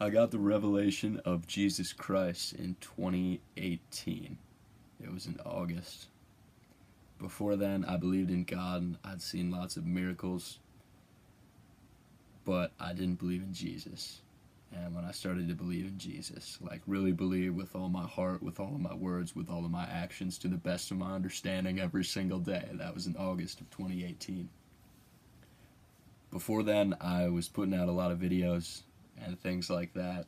I got the revelation of Jesus Christ in 2018. It was in August. Before then, I believed in God. And I'd seen lots of miracles, but I didn't believe in Jesus. And when I started to believe in Jesus, like really believe with all my heart, with all of my words, with all of my actions, to the best of my understanding every single day, that was in August of 2018. Before then, I was putting out a lot of videos and things like that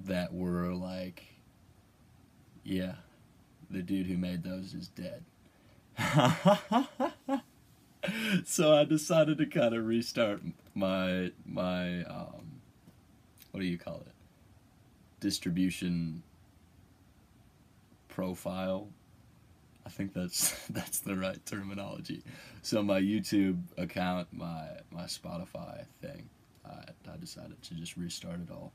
that were like, yeah, the dude who made those is dead. so I decided to kind of restart my my um, what do you call it? Distribution profile. I think that's that's the right terminology. So my YouTube account, my my Spotify thing, I decided to just restart it all.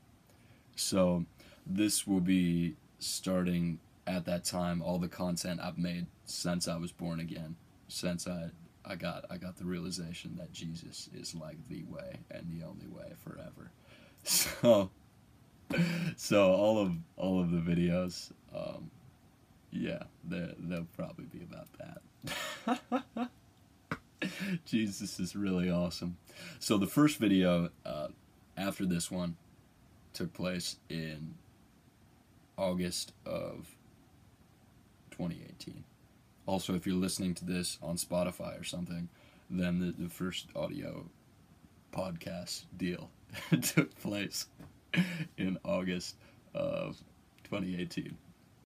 So this will be starting at that time all the content I've made since I was born again, since I I got I got the realization that Jesus is like the way and the only way forever. So so all of all of the videos, um, yeah, they they'll probably be about that. Jesus is really awesome. So the first video uh, after this one took place in August of 2018. Also, if you're listening to this on Spotify or something, then the, the first audio podcast deal took place in August of 2018.